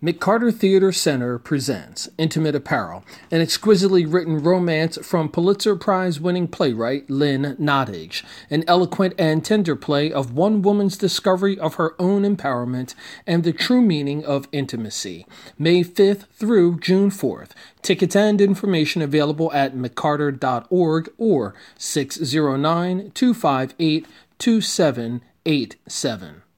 McCarter Theater Center presents Intimate Apparel, an exquisitely written romance from Pulitzer Prize winning playwright Lynn Nottage, an eloquent and tender play of one woman's discovery of her own empowerment and the true meaning of intimacy. May 5th through June 4th. Tickets and information available at mccarter.org or 609 258 2787.